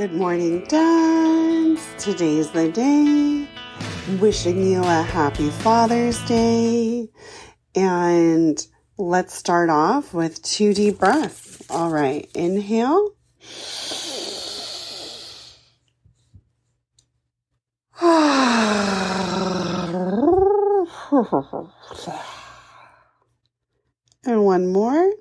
Good morning, dads. Today's the day. Wishing you a happy Father's Day. And let's start off with two deep breaths. All right, inhale. and one more.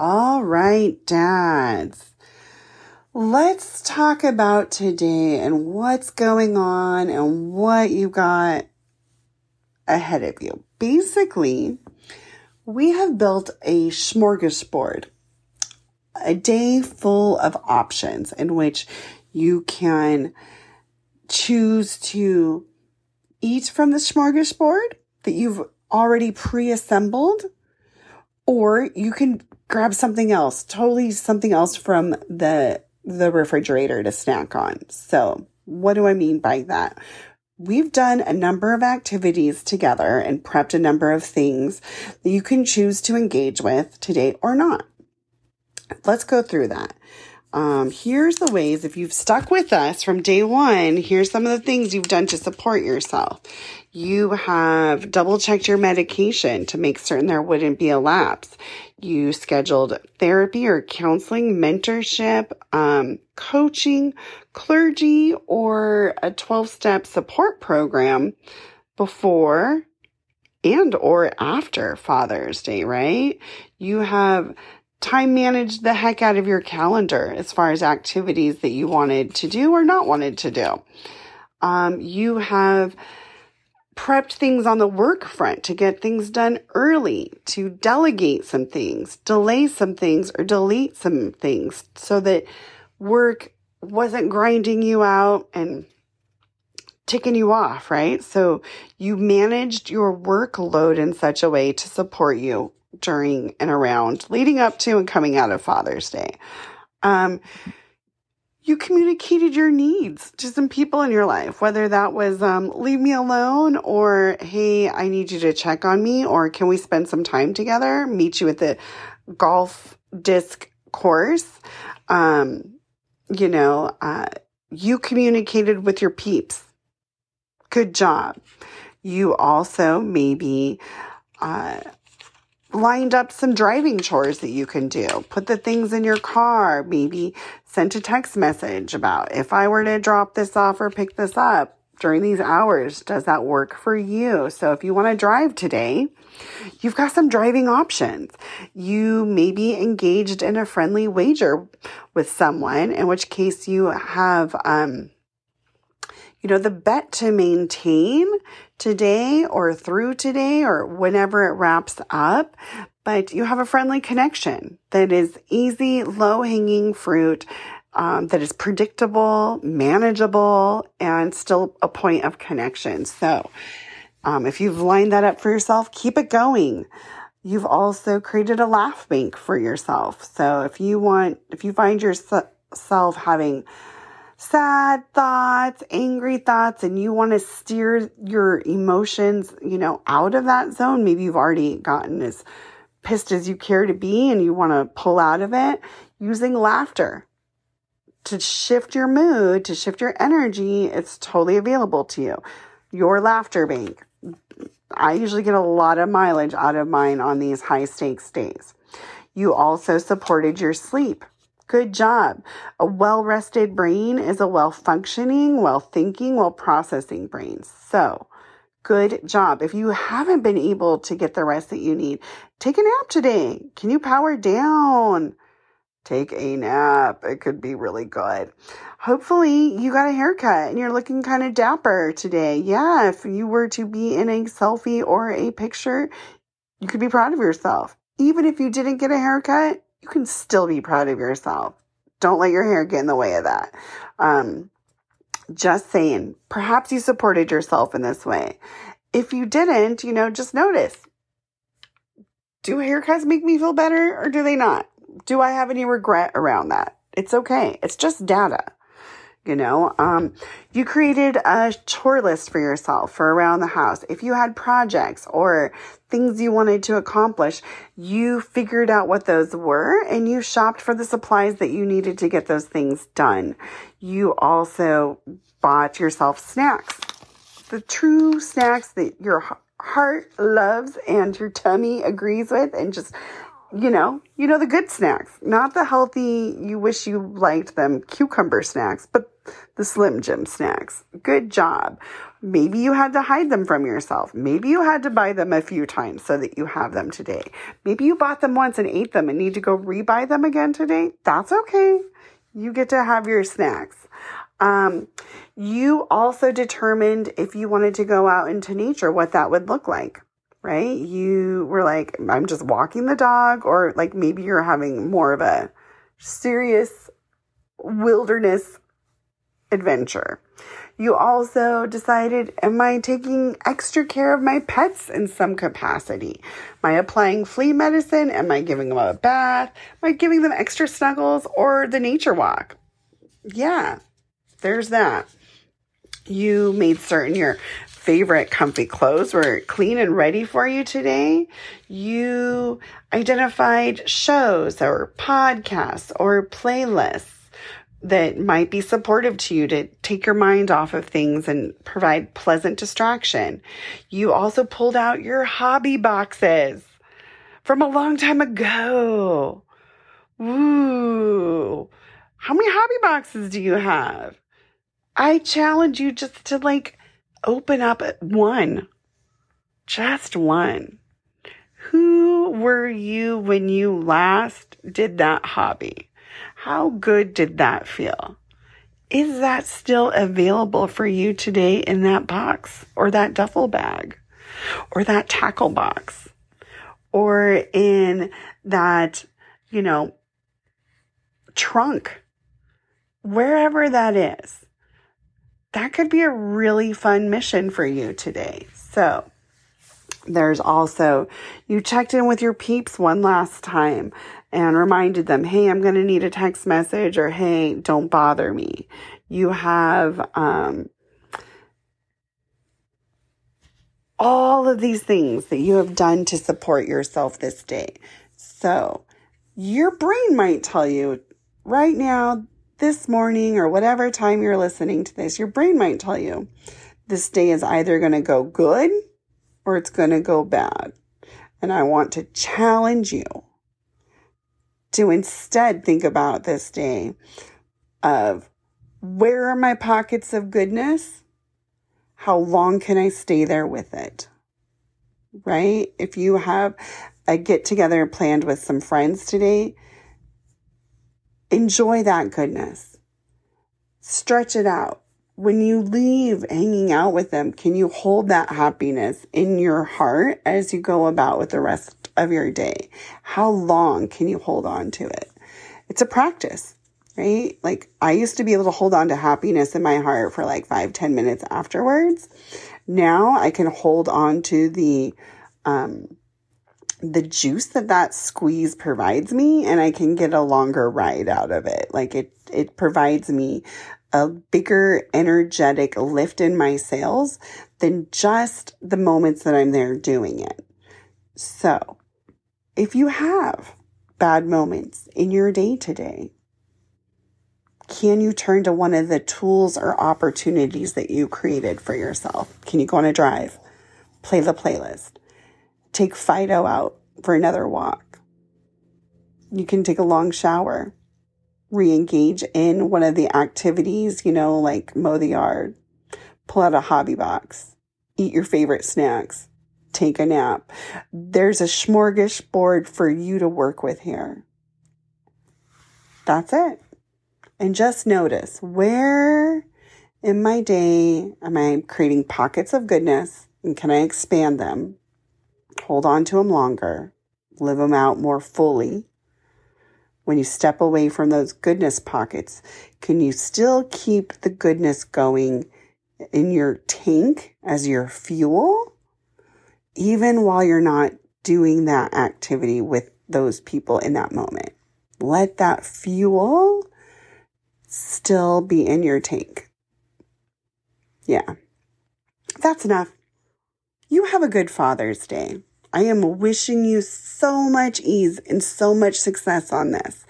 All right, dads. Let's talk about today and what's going on and what you got ahead of you. Basically, we have built a smorgasbord, a day full of options in which you can choose to eat from the smorgasbord that you've already pre-assembled or you can grab something else, totally something else from the the refrigerator to snack on. So, what do I mean by that? We've done a number of activities together and prepped a number of things that you can choose to engage with today or not. Let's go through that. Um, here's the ways, if you've stuck with us from day one, here's some of the things you've done to support yourself. You have double checked your medication to make certain there wouldn't be a lapse. You scheduled therapy or counseling, mentorship, um, coaching, clergy, or a 12 step support program before and or after Father's Day, right? You have time managed the heck out of your calendar as far as activities that you wanted to do or not wanted to do. Um, you have prepped things on the work front to get things done early, to delegate some things, delay some things, or delete some things so that work wasn't grinding you out and ticking you off, right? So you managed your workload in such a way to support you during and around, leading up to and coming out of Father's Day. Um, you communicated your needs to some people in your life, whether that was um, leave me alone or hey, I need you to check on me, or can we spend some time together, meet you at the golf disc course. Um, you know, uh, you communicated with your peeps. Good job. You also maybe uh, lined up some driving chores that you can do. Put the things in your car, maybe sent a text message about if I were to drop this off or pick this up during these hours, does that work for you? So if you want to drive today, you've got some driving options. You may be engaged in a friendly wager with someone, in which case you have, um, you know, the bet to maintain today or through today or whenever it wraps up, but you have a friendly connection that is easy, low hanging fruit. Um, that is predictable, manageable, and still a point of connection. So, um, if you've lined that up for yourself, keep it going. You've also created a laugh bank for yourself. So, if you want, if you find yourself having sad thoughts, angry thoughts, and you want to steer your emotions, you know, out of that zone, maybe you've already gotten as pissed as you care to be and you want to pull out of it, using laughter to shift your mood, to shift your energy, it's totally available to you. Your laughter bank. I usually get a lot of mileage out of mine on these high stakes days. You also supported your sleep. Good job. A well rested brain is a well functioning, well thinking, well processing brain. So, good job. If you haven't been able to get the rest that you need, take a nap today. Can you power down? Take a nap. It could be really good. Hopefully, you got a haircut and you're looking kind of dapper today. Yeah, if you were to be in a selfie or a picture, you could be proud of yourself. Even if you didn't get a haircut, you can still be proud of yourself. Don't let your hair get in the way of that. Um, just saying, perhaps you supported yourself in this way. If you didn't, you know, just notice. Do haircuts make me feel better or do they not? Do I have any regret around that? It's okay. It's just data. You know, um, you created a chore list for yourself for around the house. If you had projects or things you wanted to accomplish, you figured out what those were and you shopped for the supplies that you needed to get those things done. You also bought yourself snacks. The true snacks that your heart loves and your tummy agrees with and just you know, you know the good snacks, not the healthy you wish you liked them cucumber snacks, but the Slim Jim snacks. Good job. Maybe you had to hide them from yourself. Maybe you had to buy them a few times so that you have them today. Maybe you bought them once and ate them and need to go rebuy them again today. That's okay. You get to have your snacks. Um, you also determined if you wanted to go out into nature, what that would look like, right? You were like, I'm just walking the dog, or like maybe you're having more of a serious wilderness adventure. You also decided, am I taking extra care of my pets in some capacity? Am I applying flea medicine? Am I giving them a bath? Am I giving them extra snuggles or the nature walk? Yeah, there's that. You made certain your favorite comfy clothes were clean and ready for you today. You identified shows or podcasts or playlists that might be supportive to you to take your mind off of things and provide pleasant distraction. You also pulled out your hobby boxes from a long time ago. Ooh. How many hobby boxes do you have? I challenge you just to like open up one. Just one. Who were you when you last did that hobby? How good did that feel? Is that still available for you today in that box or that duffel bag or that tackle box or in that, you know, trunk? Wherever that is, that could be a really fun mission for you today. So, there's also, you checked in with your peeps one last time and reminded them, hey, I'm going to need a text message or hey, don't bother me. You have um, all of these things that you have done to support yourself this day. So your brain might tell you right now, this morning, or whatever time you're listening to this, your brain might tell you this day is either going to go good or it's going to go bad. And I want to challenge you to instead think about this day of where are my pockets of goodness? How long can I stay there with it? Right? If you have a get together planned with some friends today, enjoy that goodness. Stretch it out. When you leave hanging out with them, can you hold that happiness in your heart as you go about with the rest of your day? How long can you hold on to it? It's a practice, right? Like I used to be able to hold on to happiness in my heart for like five, ten minutes afterwards. Now I can hold on to the, um, the juice that that squeeze provides me and I can get a longer ride out of it. Like it, it provides me a bigger energetic lift in my sails than just the moments that I'm there doing it. So if you have bad moments in your day today, can you turn to one of the tools or opportunities that you created for yourself? Can you go on a drive, play the playlist, take Fido out for another walk? You can take a long shower, re engage in one of the activities, you know, like mow the yard, pull out a hobby box, eat your favorite snacks, take a nap. There's a smorgasbord for you to work with here. That's it. And just notice where in my day am I creating pockets of goodness and can I expand them? Hold on to them longer, live them out more fully. When you step away from those goodness pockets, can you still keep the goodness going in your tank as your fuel? even while you're not doing that activity with those people in that moment. Let that fuel still be in your tank. Yeah. That's enough. You have a good Father's Day. I am wishing you so much ease and so much success on this.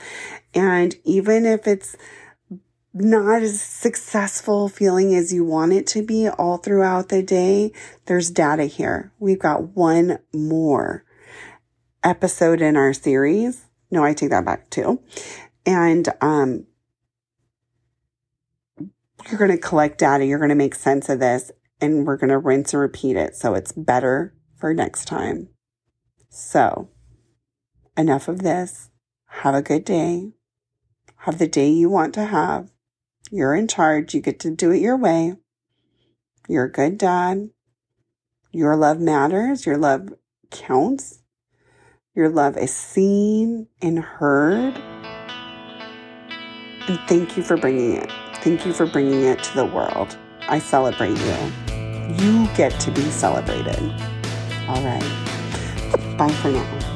And even if it's not as successful feeling as you want it to be all throughout the day, there's data here. We've got one more episode in our series. No, I take that back too. And um, you're going to collect data, you're going to make sense of this, and we're going to rinse and repeat it so it's better for next time. So, enough of this. Have a good day. Have the day you want to have. You're in charge. You get to do it your way. You're a good dad. Your love matters. Your love counts. Your love is seen and heard. And thank you for bringing it. Thank you for bringing it to the world. I celebrate you. You get to be celebrated. All right. Bye for now.